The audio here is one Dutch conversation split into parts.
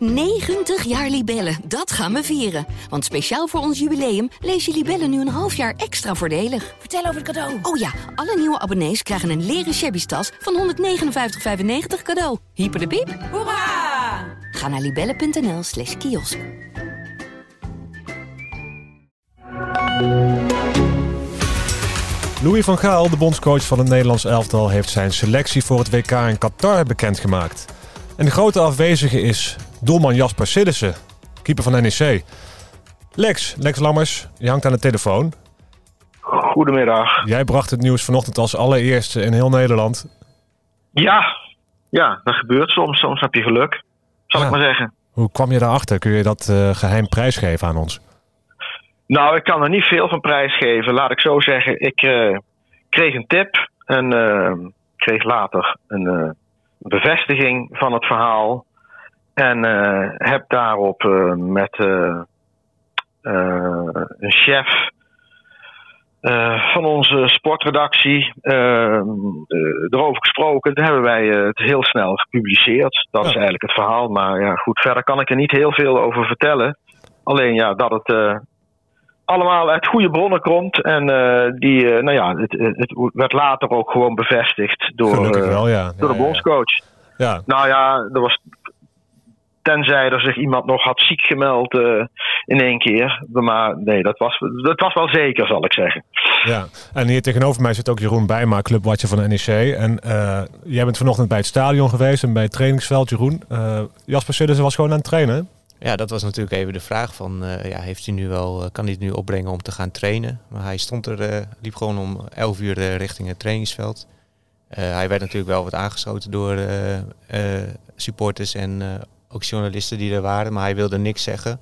90 jaar Libellen, dat gaan we vieren. Want speciaal voor ons jubileum lees je Libellen nu een half jaar extra voordelig. Vertel over het cadeau. Oh ja, alle nieuwe abonnees krijgen een leren shabby tas van 159,95 cadeau. Hyper de piep. Hoera! Ga naar libellen.nl slash kiosk. Louis van Gaal, de bondscoach van het Nederlands elftal, heeft zijn selectie voor het WK in Qatar bekendgemaakt. En de grote afwezige is doelman Jasper Siddissen, keeper van NEC. Lex, Lex Lammers, je hangt aan de telefoon. Goedemiddag. Jij bracht het nieuws vanochtend als allereerste in heel Nederland. Ja, ja, dat gebeurt soms. Soms heb je geluk, zal Ja. ik maar zeggen. Hoe kwam je daarachter? Kun je dat eh, geheim prijsgeven aan ons? Nou, ik kan er niet veel van prijsgeven. Laat ik zo zeggen, ik eh, kreeg een tip en eh, kreeg later een bevestiging van het verhaal. En eh, heb daarop eh, met eh, een chef van onze sportredactie eh, eh, erover gesproken. Daar hebben wij het heel snel gepubliceerd. Dat is eigenlijk het verhaal. Maar ja, goed, verder kan ik er niet heel veel over vertellen. Alleen ja, dat het allemaal uit goede bronnen komt. En die, nou ja, het, het werd later ook gewoon bevestigd door, Gelukkig wel, ja. door de bondscoach. Ja, ja. Nou ja, er was. Tenzij er zich iemand nog had ziek gemeld eh, in één keer. Maar nee, dat was, dat was wel zeker, zal ik zeggen. ja. En hier tegenover mij zit ook Jeroen Bijma, clubwatcher van NEC. En eh, jij bent vanochtend bij het stadion geweest en bij het trainingsveld, Jeroen. Eh, Jasper Siddissen was gewoon aan het trainen. Ja, dat was natuurlijk even de vraag van, eh, ja, heeft hij nu wel, kan hij het nu opbrengen om te gaan trainen? Maar hij stond er, eh, liep gewoon om 11 uur eh, richting het trainingsveld. Eh, hij werd natuurlijk wel wat aangeschoten door eh, eh, supporters en eh, ook journalisten die er waren, maar hij wilde niks zeggen.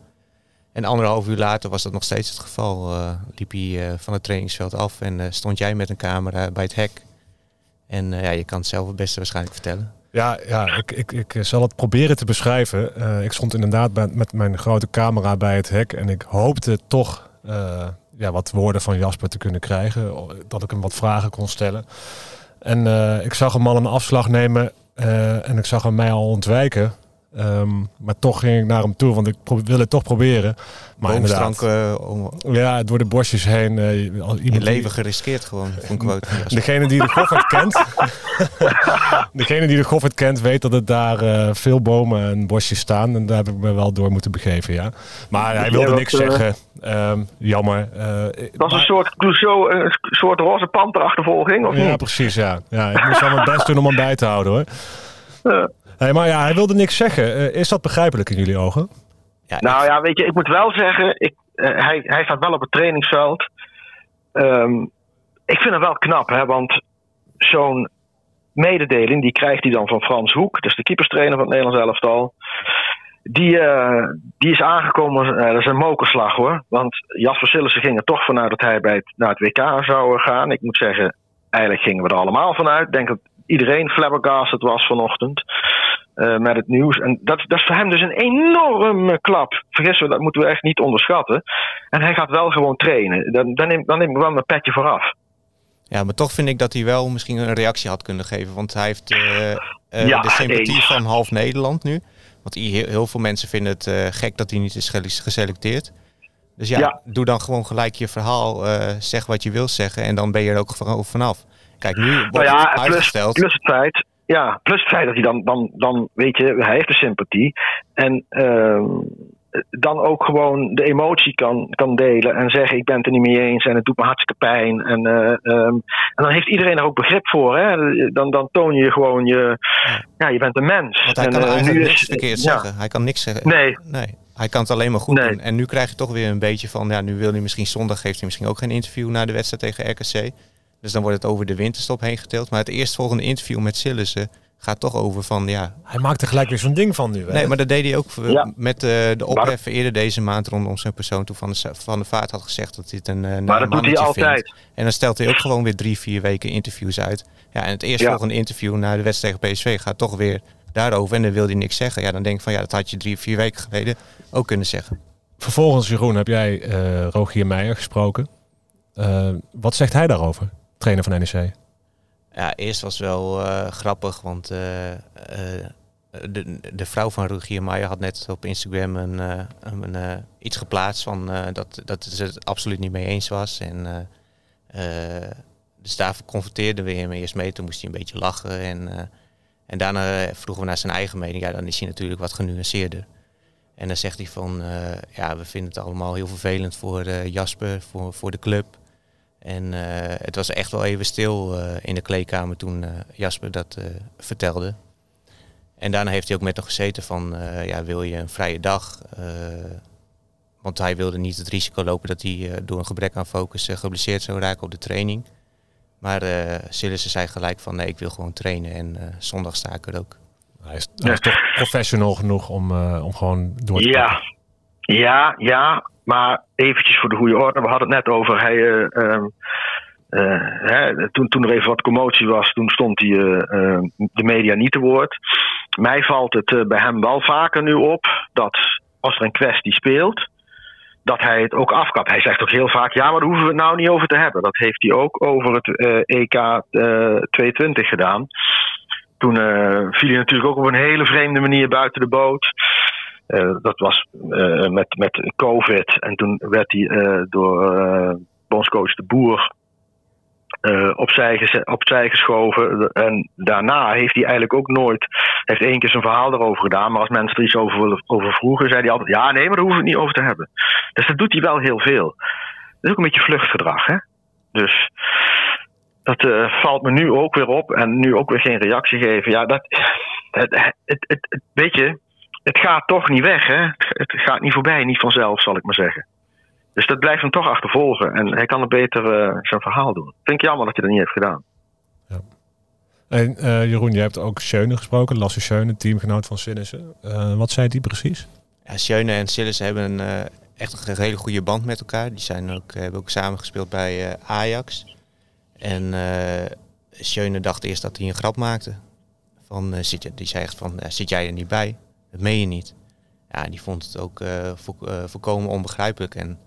En anderhalf uur later was dat nog steeds het geval. Eh, liep hij eh, van het trainingsveld af en eh, stond jij met een camera bij het hek. En ja, je kan het zelf het beste waarschijnlijk vertellen. Ja, ja ik, ik, ik zal het proberen te beschrijven. Ik stond inderdaad met mijn grote camera bij het hek en ik hoopte toch ja, wat woorden van Jasper te kunnen krijgen. Dat ik hem wat vragen kon stellen. En ik zag hem al een afslag nemen en ik zag hem mij al ontwijken. Ehm, maar toch ging ik naar hem toe, want ik pro- wil het toch proberen. Maar Boomstrank inderdaad, eh, om ja, door de bosjes heen. eh, die- leven geriskeerd gewoon, een quote. Degene die de Goffert kent, degene die de Goffert kent, weet dat het daar eh, veel bomen en bosjes staan. En daar heb ik me wel door moeten begeven, ja. Maar hij wilde niks zeggen. Ehm, jammer. Eh, Dat was maar- een soort Clouseau, een soort roze panterachtervolging, of Ja, niet? precies, ja. ja. Ik moest wel mijn best doen om hem bij te houden, hoor. Ja. Hey, maar ja, hij wilde niks zeggen. Eh, is dat begrijpelijk in jullie ogen? Ja, Nou ja, weet je, ik moet wel zeggen, ik, eh, hij, hij staat wel op het trainingsveld. Ehm, ik vind het wel knap, hè, want zo'n mededeling, die krijgt hij dan van Frans Hoek, dus de keeperstrainer van het Nederlands elftal. Die, eh, die is aangekomen, dat is een mokerslag hoor. Want Jasper Sillissen ging er toch vanuit dat hij bij het, naar het WK zou gaan. Ik moet zeggen, eigenlijk gingen we er allemaal vanuit. Ik denk dat iedereen flabbergasted was vanochtend met het nieuws. En dat, dat is voor hem dus een enorme klap. Vergis me, dat moeten we echt niet onderschatten. En hij gaat wel gewoon trainen. Dan, dan, neem, dan neem ik wel mijn petje vooraf. Ja, maar toch vind ik dat hij wel misschien een reactie had kunnen geven. Want hij heeft eh, eh, Ja, de sympathie eens. van half Nederland nu. Want heel, veel mensen vinden het eh, gek dat hij niet is geselecteerd. Dus ja, Ja. doe dan gewoon gelijk je verhaal. eh, zeg wat je wil zeggen. En dan ben je er ook vanaf. Kijk, nu wordt Nou ja, het plus, uitgesteld. plus het feit. Ja, plus het feit dat hij dan, dan, dan weet je, hij heeft de sympathie. En ehm, dan ook gewoon de emotie kan, kan delen en zeggen: Ik ben het er niet mee eens en het doet me hartstikke pijn. En, eh, ehm, en dan heeft iedereen er ook begrip voor. Hè? Dan, dan toon je gewoon je, ja, je bent een mens. Want hij En, kan eh, eigenlijk niks verkeerd ja. zeggen. Hij kan niks zeggen. Nee, Nee, hij kan het alleen maar goed Nee. doen. En nu krijg je toch weer een beetje van, ja, nu wil hij misschien zondag, geeft hij misschien ook geen interview na de wedstrijd tegen RKC. Dus dan wordt het over de winterstop heen getild. Maar het eerstvolgende interview met Sillissen gaat toch over van, ja... Hij maakt er gelijk weer zo'n ding van nu. Hè? Nee, maar dat deed hij ook eh, Ja. met eh, de opheffen eerder deze maand rondom zijn persoon. Toen Van de, van de Vaart had gezegd dat hij het een uh, maar dat doet hij altijd. En dan stelt hij ook gewoon weer drie, vier weken interviews uit. Ja, en het eerstvolgende interview na de wedstrijd tegen PSV gaat toch weer daarover. En dan wil hij niks zeggen. Ja, dan denk ik van, ja, dat had je drie, vier weken geleden ook kunnen zeggen. Vervolgens, Jeroen, heb jij eh Rogier Meijer gesproken. Wat zegt hij daarover, trainer van NEC? Ja, eerst was wel eh, grappig, want eh, eh, de, de vrouw van Rogier Maier had net op Instagram een, een, iets geplaatst van dat, dat ze het absoluut niet mee eens was. En dus daar confronteerden we hem eerst mee. Toen moest hij een beetje lachen. En, en daarna vroegen we naar zijn eigen mening. Ja, dan is hij natuurlijk wat genuanceerder. En dan zegt hij van, ja, we vinden het allemaal heel vervelend voor Jasper, voor, voor de club. En het was echt wel even stil in de kleedkamer toen Jasper dat vertelde. En daarna heeft hij ook met nog gezeten van, uh, ja, wil je een vrije dag? Uh, want hij wilde niet het risico lopen dat hij uh, door een gebrek aan focus geblesseerd zou raken op de training. Maar uh, Sillissen zei gelijk van, nee, ik wil gewoon trainen en zondag sta ik er ook. Hij is, hij is toch professional genoeg om, om gewoon door te Ja, ja, ja. Maar eventjes voor de goede orde. We hadden het net over, hij... Um, uh, hè, toen, toen er even wat commotie was, toen stond hij uh, uh, de media niet te woord. Mij valt het bij hem wel vaker nu op dat als er een kwestie speelt, dat hij het ook afkapt. Hij zegt ook heel vaak: ja, maar daar hoeven we het nou niet over te hebben. Dat heeft hij ook over het EK 22 gedaan. Toen viel hij natuurlijk ook op een hele vreemde manier buiten de boot. Dat was met, met COVID. En toen werd hij door bondscoach De Boer uh, opzij, opzij geschoven. En daarna heeft hij eigenlijk ook nooit. heeft één keer zijn verhaal erover gedaan. Maar als mensen er iets over, over vroegen, zei hij altijd: Ja, nee, maar daar hoeven we het niet over te hebben. Dus dat doet hij wel heel veel. Dat is ook een beetje vluchtgedrag, hè? Dus dat valt me nu ook weer op. En nu ook weer geen reactie geven. Ja, dat. Het, het, het, het weet je, het gaat toch niet weg, hè? Het gaat niet voorbij, niet vanzelf, zal ik maar zeggen. Dus dat blijft hem toch achtervolgen. En hij kan er beter uh, zijn verhaal doen. Vind ik jammer dat hij dat niet heeft gedaan. Ja. En uh, Jeroen, je hebt ook Schöne gesproken. Lasse Schöne, teamgenoot van Sillissen. Uh, wat zei die precies? Ja, Schöne en Sillissen hebben een, echt een hele goede band met elkaar. Die zijn ook, hebben ook samen gespeeld bij Ajax. En Schöne dacht eerst dat hij een grap maakte. Van, zit je, die zei echt van, zit jij er niet bij? Dat meen je niet. Ja, die vond het ook vo volkomen onbegrijpelijk. En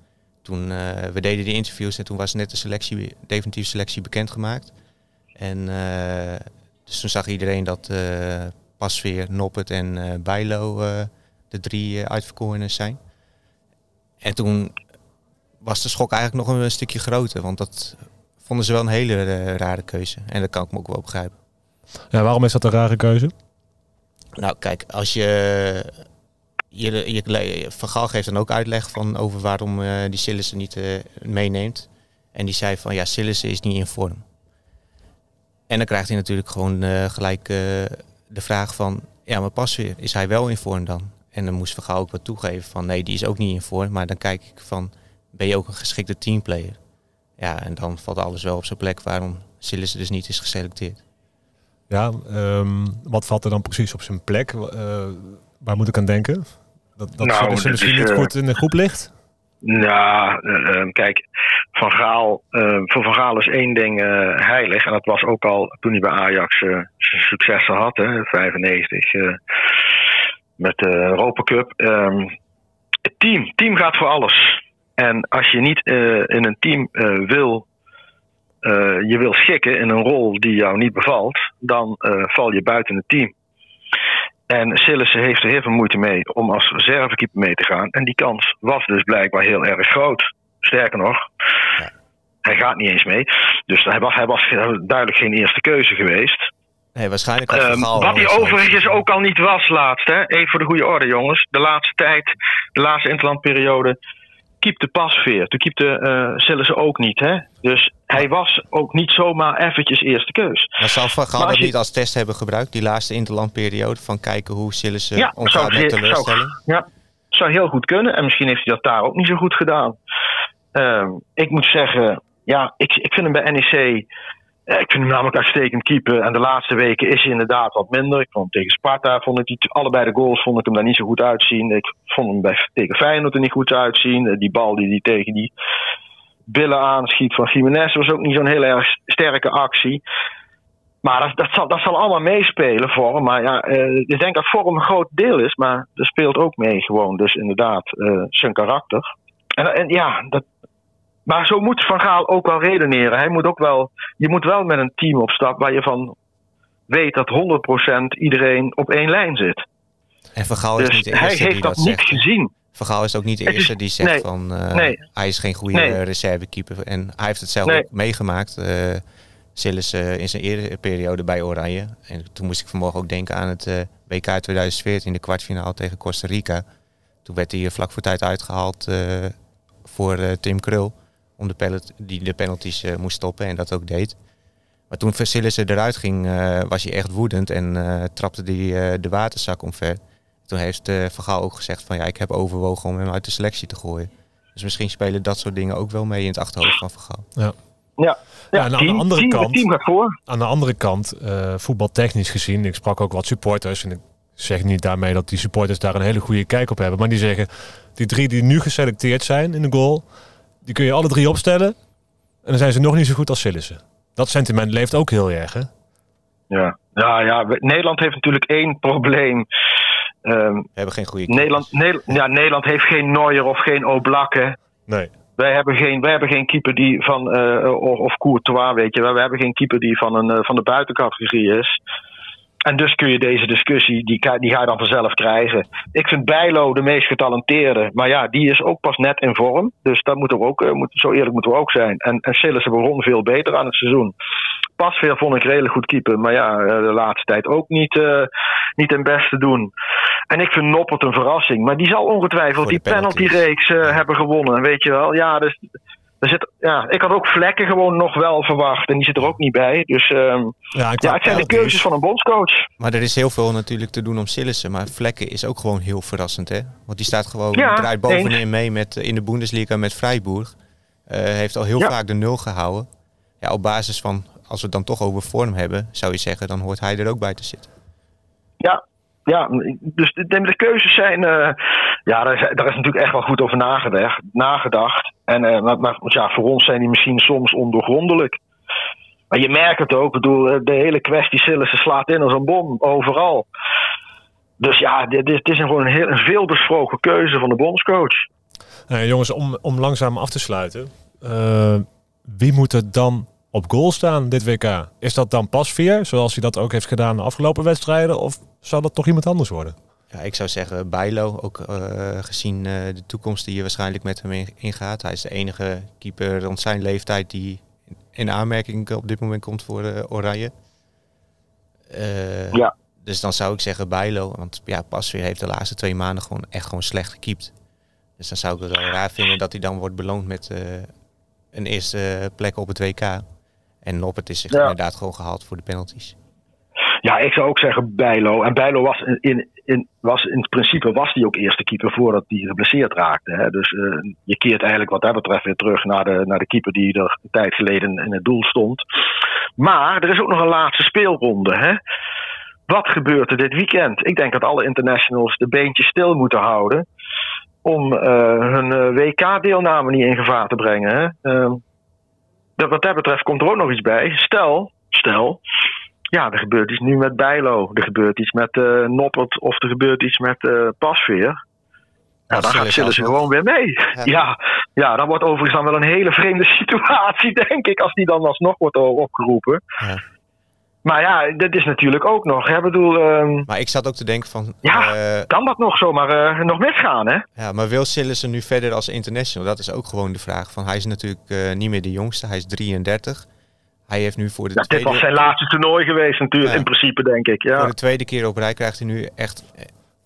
toen uh, we deden die interviews en toen was net de selectie, definitieve selectie bekendgemaakt. En dus toen zag iedereen dat Pasveer, Noppet en Bijlo de drie uitverkorenen zijn. En toen was de schok eigenlijk nog een stukje groter, want dat vonden ze wel een hele rare keuze. En dat kan ik me ook wel begrijpen. Ja, waarom is dat een rare keuze? Nou, kijk, als je je, je, Van Gaal geeft dan ook uitleg van over waarom uh, die Sillissen niet uh, meeneemt. En die zei van ja, Sillissen is niet in vorm. En dan krijgt hij natuurlijk gewoon uh, gelijk de vraag van ja, maar pas weer, is hij wel in vorm dan? En dan moest Van Gaal ook wat toegeven van nee, die is ook niet in vorm. Maar dan kijk ik van, ben je ook een geschikte teamplayer? Ja, en dan valt alles wel op zijn plek waarom Sillissen dus niet is geselecteerd. Ja, um, wat valt er dan precies op zijn plek? waar moet ik aan denken? Dat, dat nou, ze misschien niet goed in de groep ligt? Nou, uh, kijk, Van Gaal, uh, voor Van Gaal is één ding uh, heilig. En dat was ook al toen hij bij Ajax successen had, hè, 95, met de Europa Cup. Um, het team, team gaat voor alles. En als je niet in een team wil, je wil schikken in een rol die jou niet bevalt, dan val je buiten het team. En Sillissen heeft er heel veel moeite mee om als reservekeeper mee te gaan. En die kans was dus blijkbaar heel erg groot. Sterker nog, ja. hij gaat niet eens mee. Dus hij was, hij was duidelijk geen eerste keuze geweest. Nee, waarschijnlijk um, Wat hij overigens ook al niet was laatst. Hè? Even voor de goede orde, jongens. De laatste tijd, de laatste interlandperiode keepte Pasveer. Toen keepte uh, Sillissen ook niet. Hè? Dus hij was ook niet zomaar eventjes eerste keus. Maar zou Van Gaal dat niet als test hebben gebruikt, die laatste interlandperiode, van kijken hoe Sillissen ja, omgaat met teleurstelling? Zou, ja, zou heel goed kunnen. En misschien heeft hij dat daar ook niet zo goed gedaan. Uh, ik moet zeggen, ja, ik, ik vind hem bij NEC ik vind hem namelijk uitstekend keeper. En de laatste weken is hij inderdaad wat minder. Ik vond hem tegen Sparta, vond ik die, allebei de goals vond ik hem daar niet zo goed uitzien. Ik vond hem bij, tegen Feyenoord er niet goed uitzien. Eh, die bal die hij tegen die billen aanschiet van Jiménez was ook niet zo'n heel erg sterke actie. Maar dat, dat, zal, dat zal allemaal meespelen voor hem. Maar ja, eh, ik denk dat vorm een groot deel is. Maar dat speelt ook mee gewoon. Dus inderdaad, uh, zijn karakter. En, en ja, dat, maar zo moet Van Gaal ook wel redeneren. Hij moet ook wel, je moet wel met een team op stap waar je van weet dat 100% iedereen op één lijn zit. En Vergaal is Dus niet de hij eerste heeft die dat, dat, niet zegt. gezien. Vergaal is ook niet de is- eerste die zegt nee, van eh, nee. hij is geen goede Nee. reservekeeper. En hij heeft het zelf ook meegemaakt. eh Sillis eh, in zijn eerdere periode bij Oranje. En toen moest ik vanmorgen ook denken aan het WK 2014, de kwartfinale tegen Costa Rica. Toen werd hij vlak voor tijd uitgehaald eh, voor Tim Krul. Om de die de penalties eh, moest stoppen en dat ook deed. Maar toen Sillissen eruit ging, eh, was hij echt woedend en eh, trapte hij eh, de waterzak omver. Toen heeft eh Van Gaal ook gezegd van ja, ik heb overwogen om hem uit de selectie te gooien. Dus misschien spelen dat soort dingen ook wel mee in het achterhoofd van Van Gaal. Ja. Ja, Ja, en aan de andere team, kant- team. Aan de andere kant, eh, voetbaltechnisch gezien, ik sprak ook wat supporters. En ik zeg niet daarmee dat die supporters daar een hele goede kijk op hebben. Maar die zeggen, die drie die nu geselecteerd zijn in de goal, die kun je alle drie opstellen. En dan zijn ze nog niet zo goed als Sillissen. Dat sentiment leeft ook heel erg, hè? Ja, ja, ja. Nederland heeft natuurlijk één probleem. Ehm, We hebben geen goede Nederland. Ne- ja, Nederland heeft geen Neuer of geen Oblak. Nee. Wij hebben geen, wij hebben geen keeper die van, eh, of, of Courtois, weet je wel. We hebben geen keeper die van, een, eh, van de buitencategorie is. En dus kun je deze discussie, die, die ga je dan vanzelf krijgen. Ik vind Bijlo de meest getalenteerde. Maar ja, die is ook pas net in vorm. Dus dat moeten we ook, eh, moet, zo eerlijk moeten we ook zijn. En, en Sillissen begon veel beter aan het seizoen. Pasveer vond ik redelijk goed keeper. Maar ja, eh, de laatste tijd ook niet, eh niet een beste doen. En ik vind Noppert een verrassing. Maar die zal ongetwijfeld die penaltyreeks eh, hebben gewonnen. Weet je wel. Ja, dus, er zit, ja, ik had ook Vlekken gewoon nog wel verwacht. En die zit er ook niet bij. Dus ehm, Ja, het zijn de keuzes van een bondscoach. Maar er is heel veel natuurlijk te doen om Sillissen. Maar Vlekken is ook gewoon heel verrassend, hè? Want die staat gewoon, Ja, draait bovenin eens. mee met, in de Bundesliga met Freiburg. Eh, heeft al heel Ja. vaak de nul gehouden. Ja, op basis van, als we het dan toch over vorm hebben, zou je zeggen, dan hoort hij er ook bij te zitten. Ja, ja, dus de, de keuzes zijn. eh, ja, daar is, daar is natuurlijk echt wel goed over nagedacht. nagedacht. En, eh, maar, ja, voor ons zijn die misschien soms ondoorgrondelijk. Maar je merkt het ook. Ik bedoel, eh, de hele kwestie Sillissen slaat in als een bom, overal. Dus ja, dit, is gewoon een, heel, veelbesproken keuze van de bondscoach. Eh, jongens, om, om langzaam af te sluiten. wie moet er dan op goal staan dit WK? Is dat dan Pasveer, zoals hij dat ook heeft gedaan de afgelopen wedstrijden? Of zou dat toch iemand anders worden? Ja, ik zou zeggen Bijlo, ook eh, gezien eh, de toekomst die je waarschijnlijk met hem in- ingaat. Hij is de enige keeper rond zijn leeftijd die in aanmerking op dit moment komt voor Oranje. Eh, Ja. Dus dan zou ik zeggen Bijlo, want ja, Pasveer heeft de laatste twee maanden gewoon echt gewoon slecht gekiept. Dus dan zou ik het wel raar vinden dat hij dan wordt beloond met eh, een eerste plek op het WK. En Noppert is zich Ja. inderdaad gewoon gehaald voor de penalties. Ja, ik zou ook zeggen Bijlo. En Bijlo was in, in, was in principe was hij ook eerste keeper voordat hij geblesseerd raakte. Hè. Dus eh, je keert eigenlijk wat dat betreft weer terug naar de, naar de keeper die er een tijd geleden in het doel stond. Maar er is ook nog een laatste speelronde. Hè. Wat gebeurt er dit weekend? Ik denk dat alle internationals de beentjes stil moeten houden. Om eh, hun eh, WK-deelname niet in gevaar te brengen. Hè. Dat- wat dat betreft komt er ook nog iets bij. Stel, stel ja, er gebeurt iets nu met Bijlo. Er gebeurt iets met eh, Noppert of er gebeurt iets met eh, Pasveer. Ja, dan gaat zullen ze gewoon weer mee. Ja. Ja. Ja, dan wordt overigens dan wel een hele vreemde situatie, denk ik, als die dan alsnog wordt opgeroepen. Ja. Maar ja, dat is natuurlijk ook nog. Hè? Bedoel, ehm, Maar ik zat ook te denken van... Ja. eh, kan dat nog zomaar eh, nog misgaan, hè? Ja, maar wil Sillissen nu verder als international? Dat is ook gewoon de vraag. Van, hij is natuurlijk eh, niet meer de jongste, hij is 33. Hij heeft nu voor de, Ja, dit tweede, was zijn laatste toernooi geweest natuurlijk, Ja. in principe, denk ik. voor Ja, de tweede keer op rij krijgt hij nu echt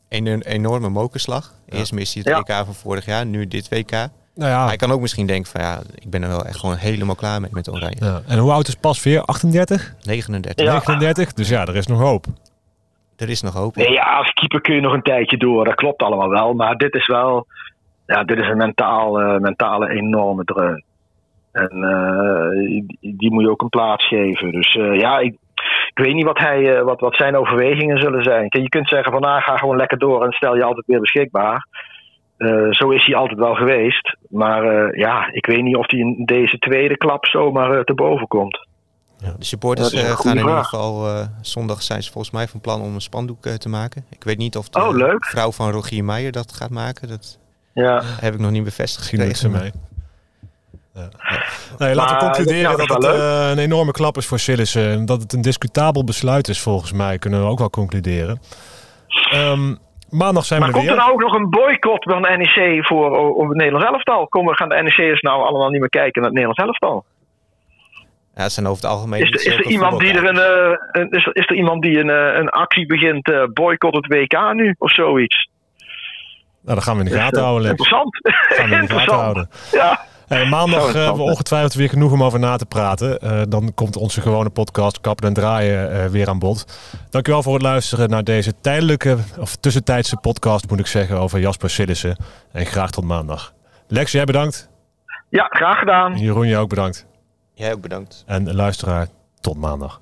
een, een enorme mokerslag. Eerst mist hij het. WK van vorig jaar, nu dit WK. Nou ja, Hij kan ook misschien denken van ja, ik ben er wel echt gewoon helemaal klaar mee met Oranje. ja. En hoe oud is Pasveer? 38? 39. Ja. 39? Dus ja, er is nog hoop. Er is nog hoop. Nee, ja, als keeper kun je nog een tijdje door. Dat klopt allemaal wel. Maar dit is wel. Ja, dit is een mentaal, eh, mentale enorme dreun. En eh, die, die moet je ook een plaats geven. Dus eh, ja, ik, ik weet niet wat, hij, eh, wat, wat zijn overwegingen zullen zijn. Kijk, Je kunt zeggen van nou, ga gewoon lekker door en stel je altijd weer beschikbaar. Eh, zo is hij altijd wel geweest. Maar eh, ja, ik weet niet of hij in deze tweede klap zomaar eh, te boven komt. De supporters eh, gaan in ieder geval eh, zondag zijn ze volgens mij van plan om een spandoek eh, te maken. Ik weet niet of de Oh, leuk. vrouw van Rogier Meijer dat gaat maken. Dat Ja, heb ik nog niet bevestigd doet ze gekregen. mee. Ja. Nee, laten we concluderen dat, het uh, een enorme klap is voor Sillissen. En dat het een discutabel besluit is volgens mij, kunnen we ook wel concluderen. Um, maandag zijn maar we komt weer. er nou ook nog een boycott van de NEC voor op het Nederlands elftal? Komen, gaan de NEC'ers nou allemaal niet meer kijken naar het Nederlands elftal? Ja, het zijn over het algemeen. Is, er, is er iemand die er een, een, is, is er iemand die een, uh, een actie begint uh, boycott het WK nu of zoiets? Nou, dan gaan we in de gaten houden. Lex. Interessant. Gaan we in de gaten houden. Ja. Hey, maandag hebben we ongetwijfeld weer genoeg om over na te praten. Uh, dan komt onze gewone podcast Kappen en Draaien uh, weer aan bod. Dankjewel voor het luisteren naar deze tijdelijke, of tussentijdse podcast moet ik zeggen, over Jasper Sillissen. En graag tot maandag. Lex, jij bedankt. Ja, graag gedaan. En Jeroen, jij ook bedankt. Jij ook bedankt. En luisteraar, tot maandag.